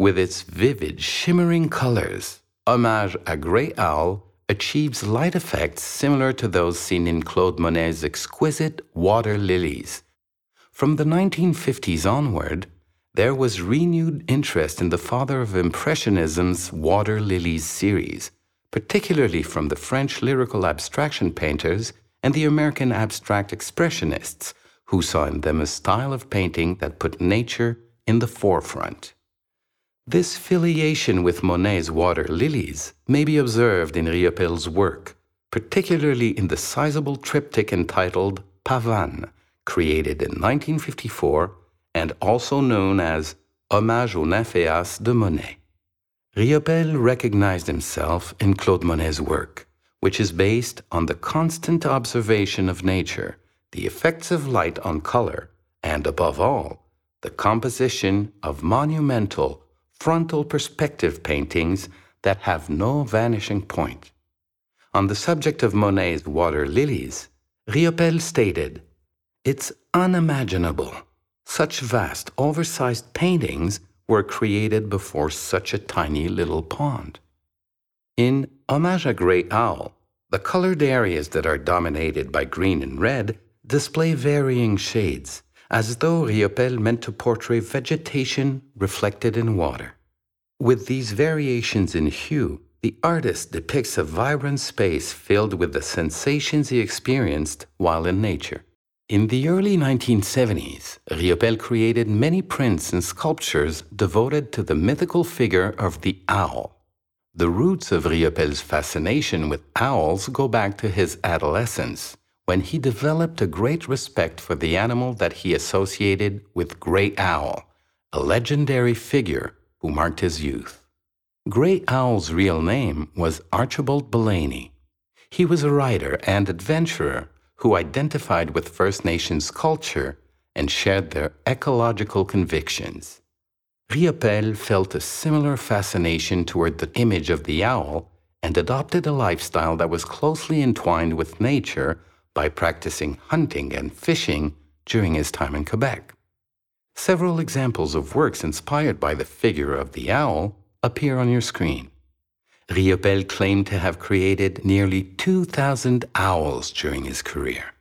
With its vivid, shimmering colors, Homage à Grey Owl achieves light effects similar to those seen in Claude Monet's exquisite water lilies. From the 1950s onward, there was renewed interest in the father of Impressionism's Water Lilies series, particularly from the French lyrical abstraction painters and the American abstract expressionists, who saw in them a style of painting that put nature in the forefront. This filiation with Monet's water lilies may be observed in Riopelle's work, particularly in the sizable triptych entitled Pavane, created in 1954 and also known as Hommage aux Nymphéas de Monet. Riopelle recognized himself in Claude Monet's work, which is based on the constant observation of nature, the effects of light on color, and above all, the composition of monumental frontal perspective paintings that have no vanishing point. On the subject of Monet's water lilies, Riopelle stated, It's unimaginable. Such vast, oversized paintings were created before such a tiny little pond. In Hommage à Grey Owl, the colored areas that are dominated by green and red display varying shades, as though Riopelle meant to portray vegetation reflected in water. With these variations in hue, the artist depicts a vibrant space filled with the sensations he experienced while in nature. In the early 1970s, Riopelle created many prints and sculptures devoted to the mythical figure of the owl. The roots of Riopelle's fascination with owls go back to his adolescence when he developed a great respect for the animal that he associated with Grey Owl, a legendary figure who marked his youth. Grey Owl's real name was Archibald Belaney. He was a writer and adventurer who identified with First Nations culture and shared their ecological convictions. Riopelle felt a similar fascination toward the image of the owl and adopted a lifestyle that was closely entwined with nature by practicing hunting and fishing during his time in Quebec. Several examples of works inspired by the figure of the owl appear on your screen. Riopelle claimed to have created nearly 2,000 owls during his career.